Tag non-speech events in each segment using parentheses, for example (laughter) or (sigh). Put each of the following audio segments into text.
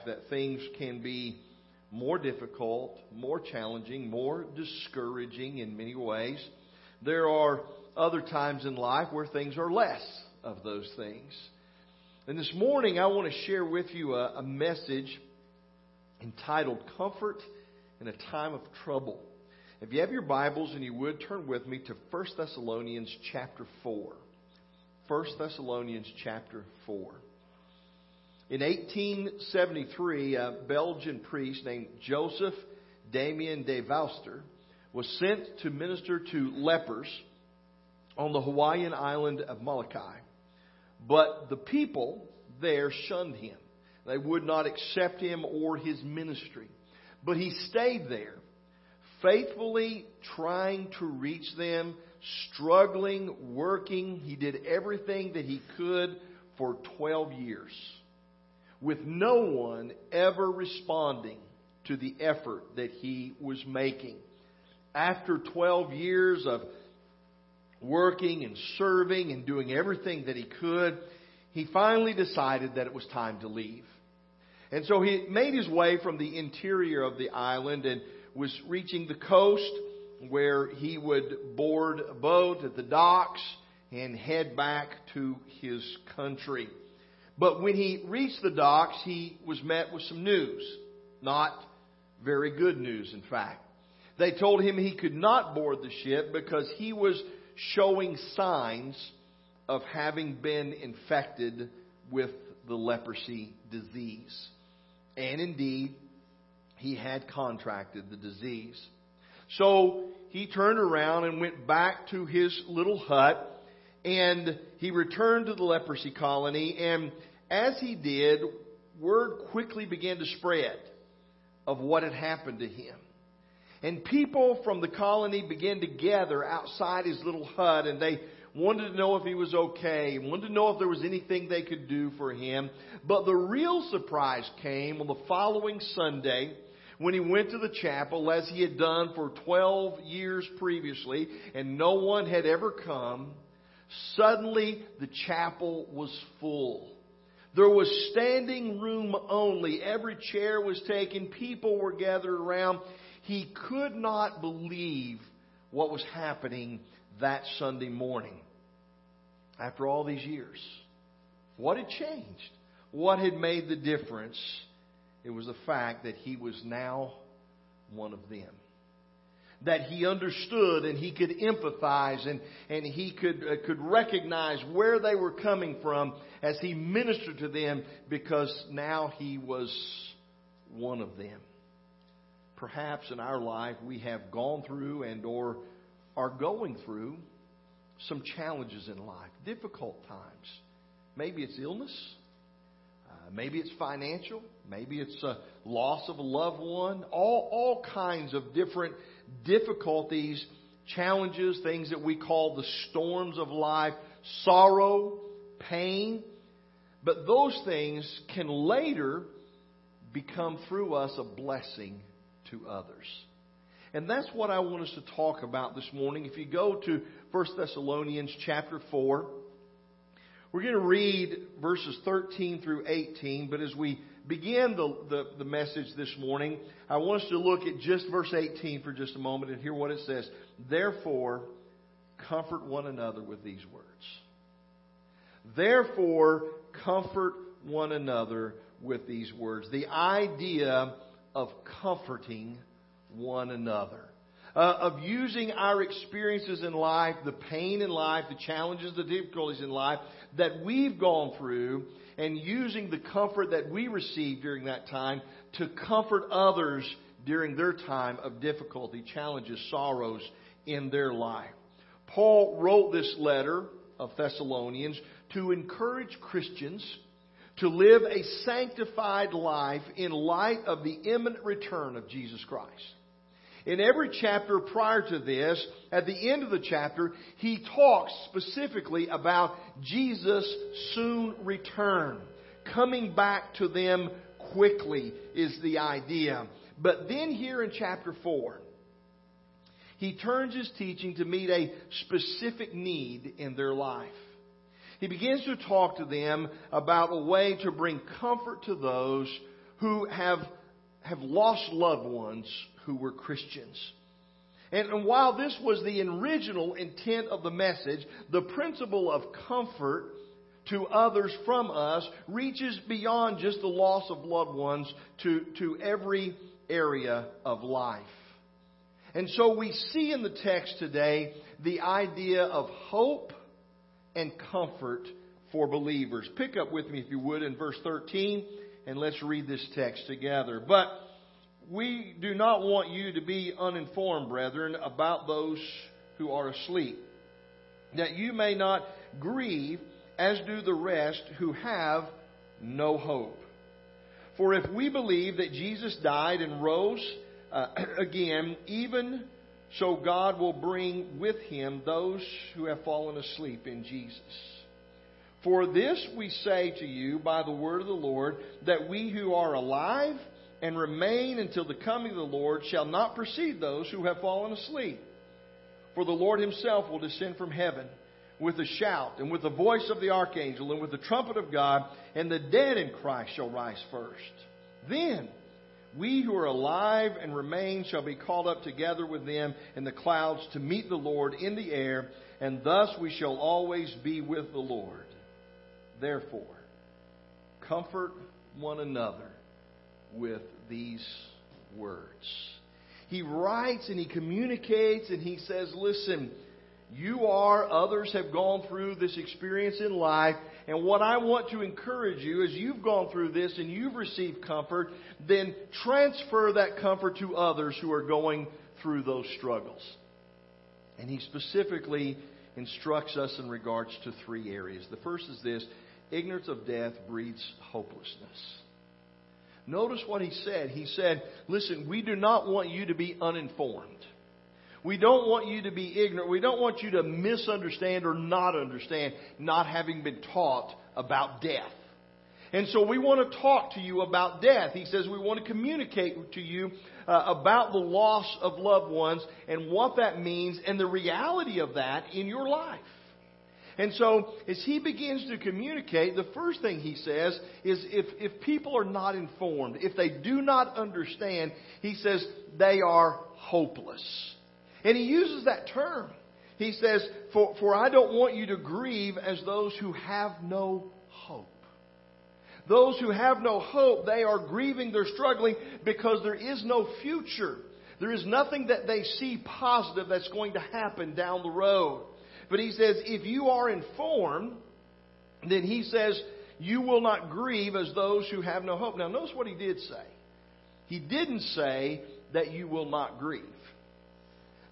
life that things can be more difficult, more challenging, more discouraging in many ways. There are other times in life where things are less of those things. And this morning I want to share with you a, a message entitled Comfort in a Time of Trouble. If you have your Bibles and you would turn with me to 1 Thessalonians chapter 4. 1 Thessalonians chapter 4. In 1873, a Belgian priest named Joseph Damien de Veuster was sent to minister to lepers on the Hawaiian island of Molokai. But the people there shunned him. They would not accept him or his ministry. But he stayed there, faithfully trying to reach them, struggling, working. He did everything that he could for 12 years, with no one ever responding to the effort that he was making. After 12 years of working and serving and doing everything that he could, he finally decided that it was time to leave. And so he made his way from the interior of the island and was reaching the coast where he would board a boat at the docks and head back to his country. But when he reached the docks, he was met with some news. Not very good news, in fact. They told him he could not board the ship because he was showing signs of having been infected with the leprosy disease. And indeed, he had contracted the disease. So he turned around and went back to his little hut and he returned to the leprosy colony. And as he did, word quickly began to spread of what had happened to him. And people from the colony began to gather outside his little hut and they wanted to know if he was okay, wanted to know if there was anything they could do for him. But the real surprise came on the following Sunday when he went to the chapel as he had done for 12 years previously and no one had ever come. Suddenly the chapel was full. There was standing room only. Every chair was taken. People were gathered around. He could not believe what was happening that Sunday morning. After all these years, what had changed? What had made the difference? It was the fact that he was now one of them. That he understood and he could empathize and, and he could, uh, could recognize where they were coming from as he ministered to them because now he was one of them perhaps in our life we have gone through and or are going through some challenges in life, difficult times. Maybe it's illness. Uh, maybe it's financial. Maybe it's a loss of a loved one. All, all kinds of different difficulties, challenges, things that we call the storms of life, sorrow, pain. But those things can later become through us a blessing to others. And that's what I want us to talk about this morning. If you go to 1 Thessalonians chapter 4, we're going to read verses 13 through 18, but as we begin the, the, the, message this morning, I want us to look at just verse 18 for just a moment and hear what it says. Therefore, comfort one another with these words. Therefore, comfort one another with these words. The idea of comforting one another. Uh, of using our experiences in life, the pain in life, the challenges, the difficulties in life that we've gone through, and using the comfort that we receive during that time to comfort others during their time of difficulty, challenges, sorrows in their life. Paul wrote this letter of Thessalonians to encourage Christians to live a sanctified life in light of the imminent return of Jesus Christ. In every chapter prior to this, at the end of the chapter, he talks specifically about Jesus' soon return. Coming back to them quickly is the idea. But then here in chapter 4, he turns his teaching to meet a specific need in their life. He begins to talk to them about a way to bring comfort to those who have, have lost loved ones who were Christians. And, while this was the original intent of the message, the principle of comfort to others from us reaches beyond just the loss of loved ones to, to every area of life. And so we see in the text today the idea of hope and comfort for believers. Pick up with me, if you would, in verse 13, and let's read this text together. But we do not want you to be uninformed, brethren, about those who are asleep, that you may not grieve as do the rest who have no hope. For if we believe that Jesus died and rose uh, (clears throat) again, even so God will bring with him those who have fallen asleep in Jesus. For this we say to you by the word of the Lord, that we who are alive and remain until the coming of the Lord shall not precede those who have fallen asleep. For the Lord himself will descend from heaven with a shout, and with the voice of the archangel, and with the trumpet of God, and the dead in Christ shall rise first. Then we who are alive and remain shall be called up together with them in the clouds to meet the Lord in the air, and thus we shall always be with the Lord. Therefore, comfort one another with these words. He writes and he communicates and he says, listen, you are, others have gone through this experience in life. And what I want to encourage you is you've gone through this and you've received comfort, then transfer that comfort to others who are going through those struggles. And he specifically instructs us in regards to three areas. The first is this ignorance of death breeds hopelessness. Notice what he said. He said, Listen, we do not want you to be uninformed. We don't want you to be ignorant. We don't want you to misunderstand or not understand not having been taught about death. And so we want to talk to you about death. He says we want to communicate to you uh, about the loss of loved ones and what that means and the reality of that in your life. And so, as he begins to communicate, the first thing he says is if, if people are not informed, if they do not understand, he says they are hopeless. And he uses that term. He says, for, for I don't want you to grieve as those who have no hope. Those who have no hope, they are grieving, they're struggling because there is no future. There is nothing that they see positive that's going to happen down the road. But he says, if you are informed, then he says, you will not grieve as those who have no hope. Now, notice what he did say. He didn't say that you will not grieve.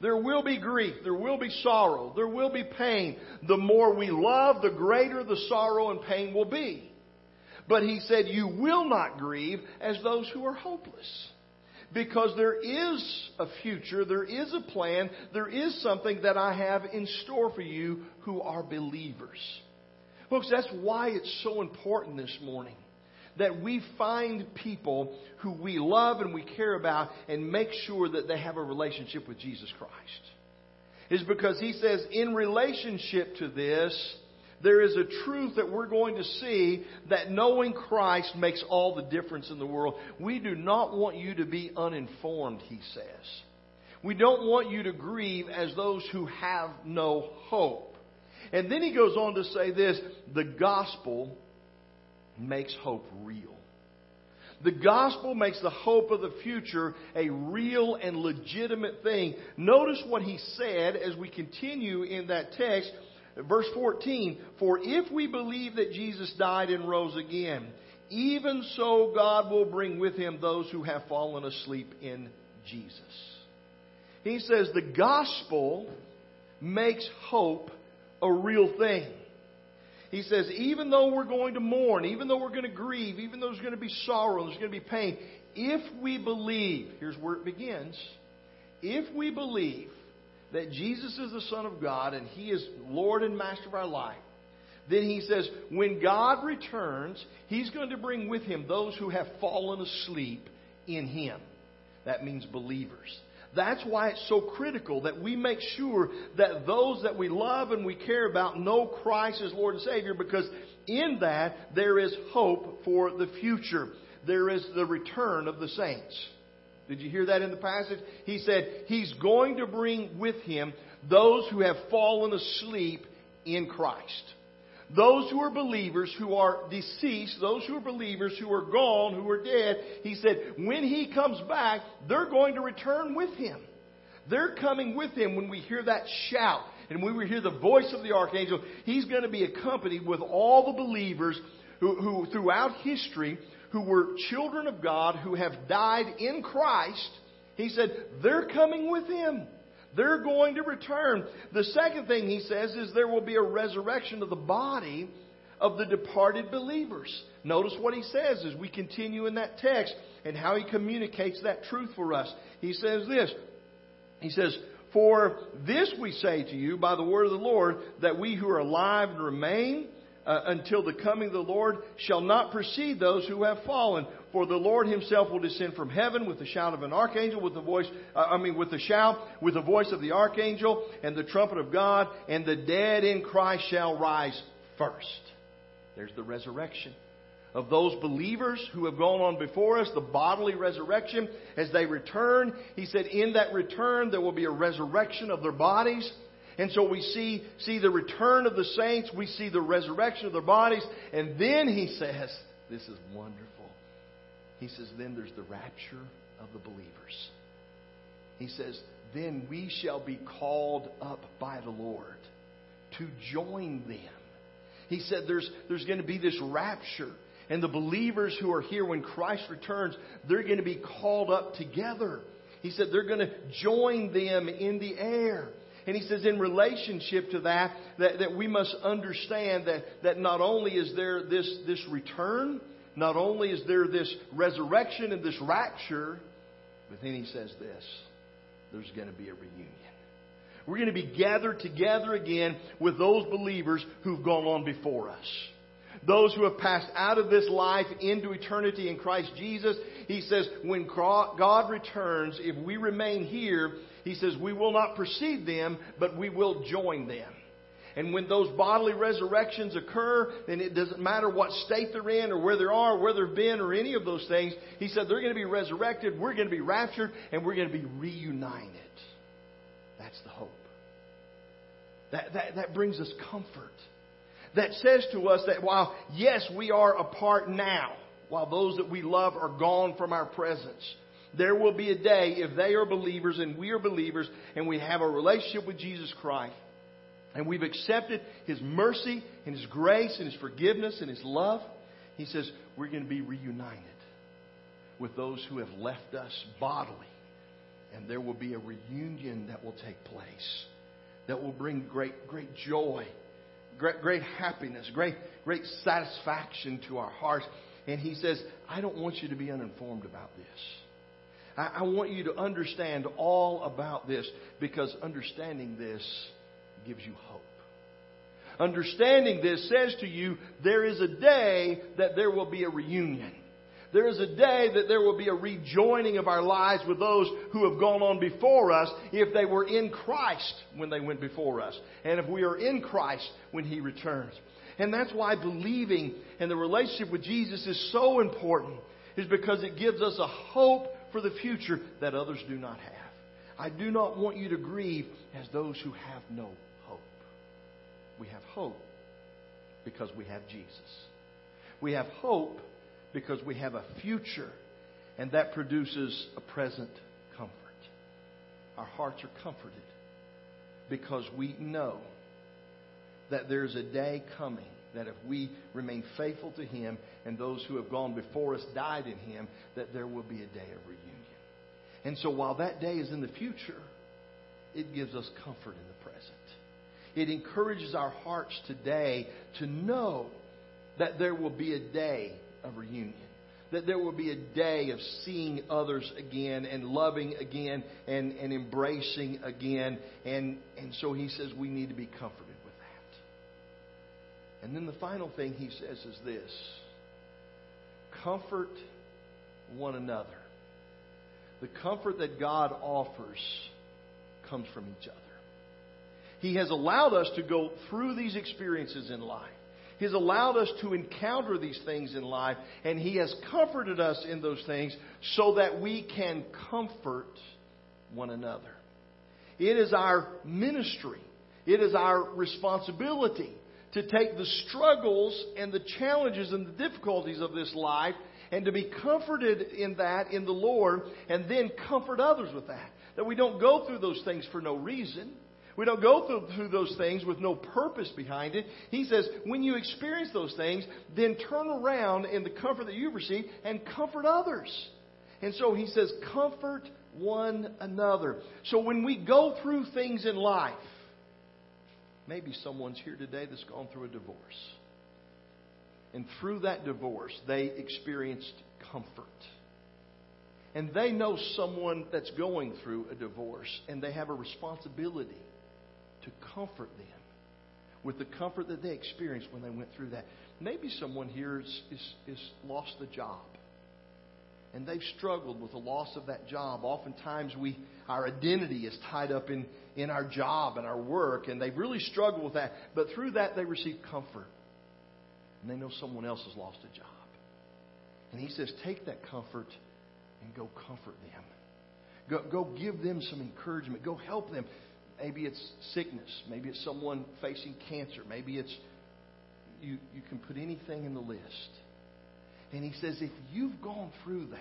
There will be grief. There will be sorrow. There will be pain. The more we love, the greater the sorrow and pain will be. But he said, You will not grieve as those who are hopeless. Because there is a future, there is a plan, there is something that I have in store for you who are believers. Folks, that's why it's so important this morning that we find people who we love and we care about and make sure that they have a relationship with Jesus Christ. Is because he says, in relationship to this, there is a truth that we're going to see that knowing Christ makes all the difference in the world. We do not want you to be uninformed, he says. We don't want you to grieve as those who have no hope. And then he goes on to say this the gospel makes hope real. The gospel makes the hope of the future a real and legitimate thing. Notice what he said as we continue in that text, verse 14. For if we believe that Jesus died and rose again, even so God will bring with him those who have fallen asleep in Jesus. He says the gospel makes hope a real thing. He says, even though we're going to mourn, even though we're going to grieve, even though there's going to be sorrow, there's going to be pain, if we believe, here's where it begins, if we believe that Jesus is the Son of God and He is Lord and Master of our life, then he says, when God returns, He's going to bring with Him those who have fallen asleep in Him. That means believers. That's why it's so critical that we make sure that those that we love and we care about know Christ as Lord and Savior because in that there is hope for the future. There is the return of the saints. Did you hear that in the passage? He said, He's going to bring with Him those who have fallen asleep in Christ. Those who are believers, who are deceased, those who are believers, who are gone, who are dead, he said, when he comes back, they're going to return with him. They're coming with him when we hear that shout and when we hear the voice of the archangel. He's going to be accompanied with all the believers who, who throughout history, who were children of God, who have died in Christ. He said, they're coming with him. They're going to return. The second thing he says is there will be a resurrection of the body of the departed believers. Notice what he says as we continue in that text and how he communicates that truth for us. He says this. He says, For this we say to you by the word of the Lord, that we who are alive and remain uh, until the coming of the Lord shall not precede those who have fallen. For the Lord himself will descend from heaven with the shout of an archangel, with the voice, uh, I mean, with the shout, with the voice of the archangel and the trumpet of God, and the dead in Christ shall rise first. There's the resurrection of those believers who have gone on before us, the bodily resurrection. As they return, he said, in that return, there will be a resurrection of their bodies. And so we see, see the return of the saints, we see the resurrection of their bodies, and then he says, This is wonderful. He says, Then there's the rapture of the believers. He says, Then we shall be called up by the Lord to join them. He said, There's, there's going to be this rapture. And the believers who are here when Christ returns, they're going to be called up together. He said they're going to join them in the air. And he says, in relationship to that, that, that we must understand that, that not only is there this, this return, not only is there this resurrection and this rapture, but then he says this there's going to be a reunion. We're going to be gathered together again with those believers who've gone on before us. Those who have passed out of this life into eternity in Christ Jesus. He says, when God returns, if we remain here, he says, we will not precede them, but we will join them. And when those bodily resurrections occur, then it doesn't matter what state they're in or where they are, or where they've been, or any of those things. He said they're going to be resurrected, we're going to be raptured, and we're going to be reunited. That's the hope. That, that, that brings us comfort. That says to us that while, yes, we are apart now, while those that we love are gone from our presence, there will be a day if they are believers and we are believers and we have a relationship with Jesus Christ and we've accepted His mercy and His grace and His forgiveness and His love, He says we're going to be reunited with those who have left us bodily. And there will be a reunion that will take place that will bring great, great joy, great, great happiness, great, great satisfaction to our hearts. And He says, I don't want you to be uninformed about this. I, I want you to understand all about this because understanding this gives you hope. Understanding this says to you, there is a day that there will be a reunion. There is a day that there will be a rejoining of our lives with those who have gone on before us if they were in Christ when they went before us. And if we are in Christ when He returns. And that's why believing and the relationship with Jesus is so important, is because it gives us a hope for the future that others do not have. I do not want you to grieve as those who have no hope. we have hope because we have Jesus. We have hope because we have a future, and that produces a present comfort. Our hearts are comforted because we know that there's a day coming that if we remain faithful to Him and those who have gone before us died in Him, that there will be a day of reunion. And so while that day is in the future, it gives us comfort in the present. It encourages our hearts today to know that there will be a day of reunion. That there will be a day of seeing others again and loving again and, and embracing again. And, and so he says we need to be comforted. And then the final thing he says is this comfort one another. The comfort that God offers comes from each other. He has allowed us to go through these experiences in life. He has allowed us to encounter these things in life, and He has comforted us in those things so that we can comfort one another. It is our ministry, it is our responsibility to take the struggles and the challenges and the difficulties of this life and to be comforted in that in the Lord and then comfort others with that. That we don't go through those things for no reason. We don't go through, through those things with no purpose behind it. He says, when you experience those things, then turn around in the comfort that you've received and comfort others. And so he says, comfort one another. So when we go through things in life, maybe someone's here today that's gone through a divorce. And through that divorce, they experienced comfort. And they know someone that's going through a divorce, and they have a responsibility to comfort them with the comfort that they experienced when they went through that. Maybe someone here is, is, is lost the job. And they've struggled with the loss of that job. Oftentimes, we our identity is tied up in, in our job and our work, and they've really struggled with that. But through that, they receive comfort. And they know someone else has lost a job. And he says, take that comfort and go comfort them. Go, go give them some encouragement. Go help them. Maybe it's sickness. Maybe it's someone facing cancer. Maybe it's you, you can put anything in the list. And he says, if you've gone through that,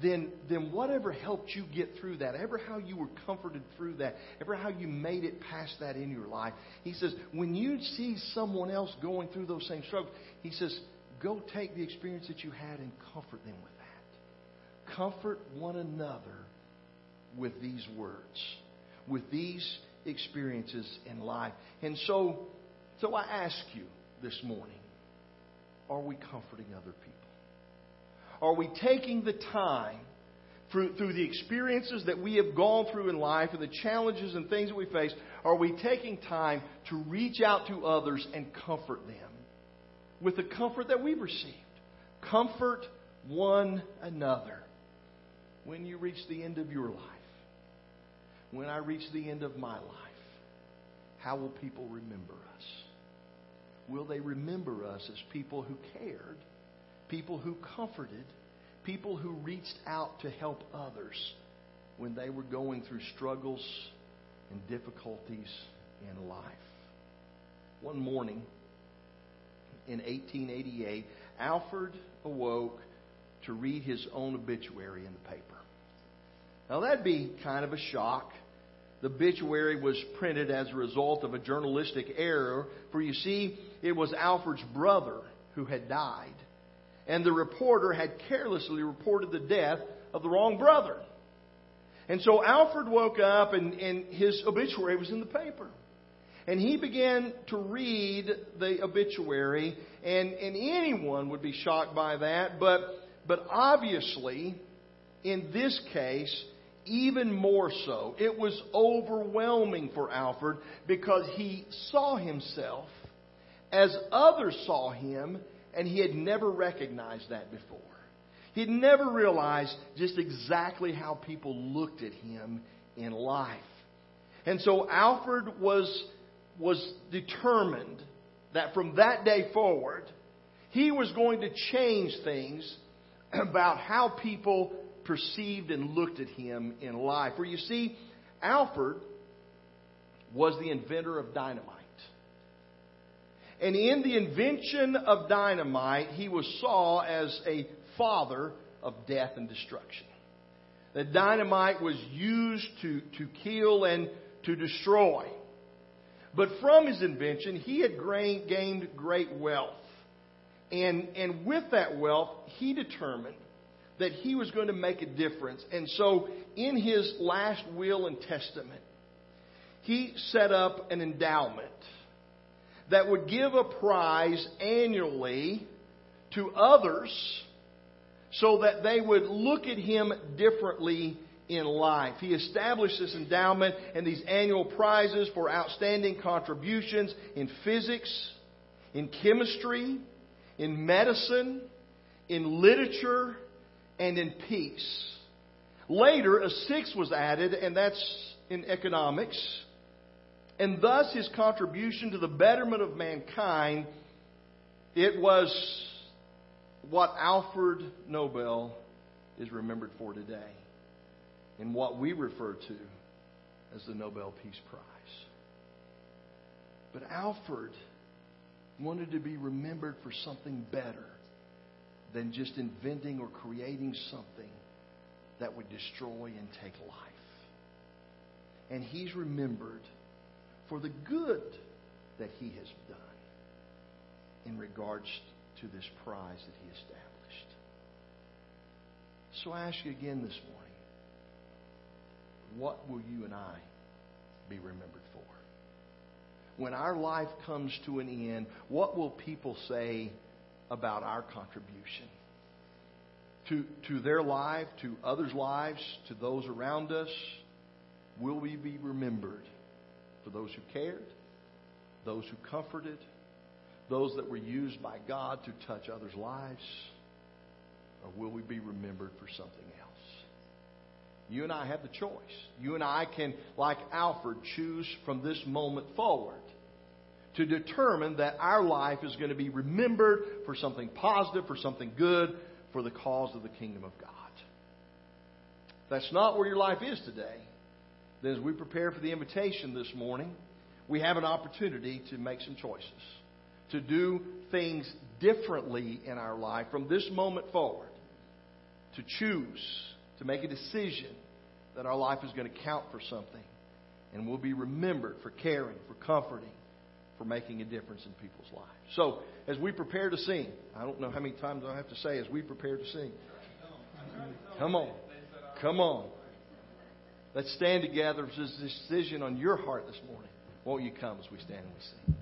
then, then whatever helped you get through that, ever how you were comforted through that, ever how you made it past that in your life, he says, when you see someone else going through those same struggles, he says, go take the experience that you had and comfort them with that. Comfort one another with these words with these experiences in life. And so, so I ask you this morning are we comforting other people? Are we taking the time through, through the experiences that we have gone through in life and the challenges and things that we face? Are we taking time to reach out to others and comfort them with the comfort that we've received? Comfort one another when you reach the end of your life when I reach the end of my life, how will people remember us? Will they remember us as people who cared, people who comforted, people who reached out to help others when they were going through struggles and difficulties in life? One morning in 1888, Alfred awoke to read his own obituary in the paper. Now, that'd be kind of a shock. The obituary was printed as a result of a journalistic error, for you see, it was Alfred's brother who had died, and the reporter had carelessly reported the death of the wrong brother. And so Alfred woke up, and, and his obituary was in the paper. And he began to read the obituary, and, and anyone would be shocked by that, but, but obviously, in this case, even more so. It was overwhelming for Alfred because he saw himself as others saw him, and he had never recognized that before. He had never realized just exactly how people looked at him in life. And so Alfred was, was determined that from that day forward, he was going to change things (clears throat) about how people perceived and looked at him in life. For you see, Alfred was the inventor of dynamite. And in the invention of dynamite, he was saw as a father of death and destruction. The dynamite was used to, to kill and to destroy. But from his invention, he had gained great wealth. And, and with that wealth, he determined that he was going to make a difference. And so, in his last will and testament, he set up an endowment that would give a prize annually to others so that they would look at him differently in life. He established this endowment and these annual prizes for outstanding contributions in physics, in chemistry, in medicine, in literature, and in peace. Later, a sixth was added, and that's in economics. And thus, his contribution to the betterment of mankind, it was what Alfred Nobel is remembered for today, in what we refer to as the Nobel Peace Prize. But Alfred wanted to be remembered for something better than just inventing or creating something that would destroy and take life. And he's remembered for the good that he has done in regards to this prize that he established. So I ask you again this morning what will you and I be remembered for? When our life comes to an end, what will people say about our contribution? To, to their life, to others' lives, to those around us, will we be remembered for those who cared, those who comforted, those that were used by God to touch others' lives? Or will we be remembered for something else? You and I have the choice. You and I can, like Alfred, choose from this moment forward to determine that our life is going to be remembered for something positive, for something good, for the cause of the kingdom of God. If that's not where your life is today, then as we prepare for the invitation this morning, we have an opportunity to make some choices, to do things differently in our life from this moment forward, to choose, to make a decision that our life is going to count for something and will be remembered for caring, for comforting, for making a difference in people's lives. So, as we prepare to sing, I don't know how many times I have to say, as we prepare to sing, come on, come on. Let's stand together. There's a decision on your heart this morning. Won't you come as we stand and we sing?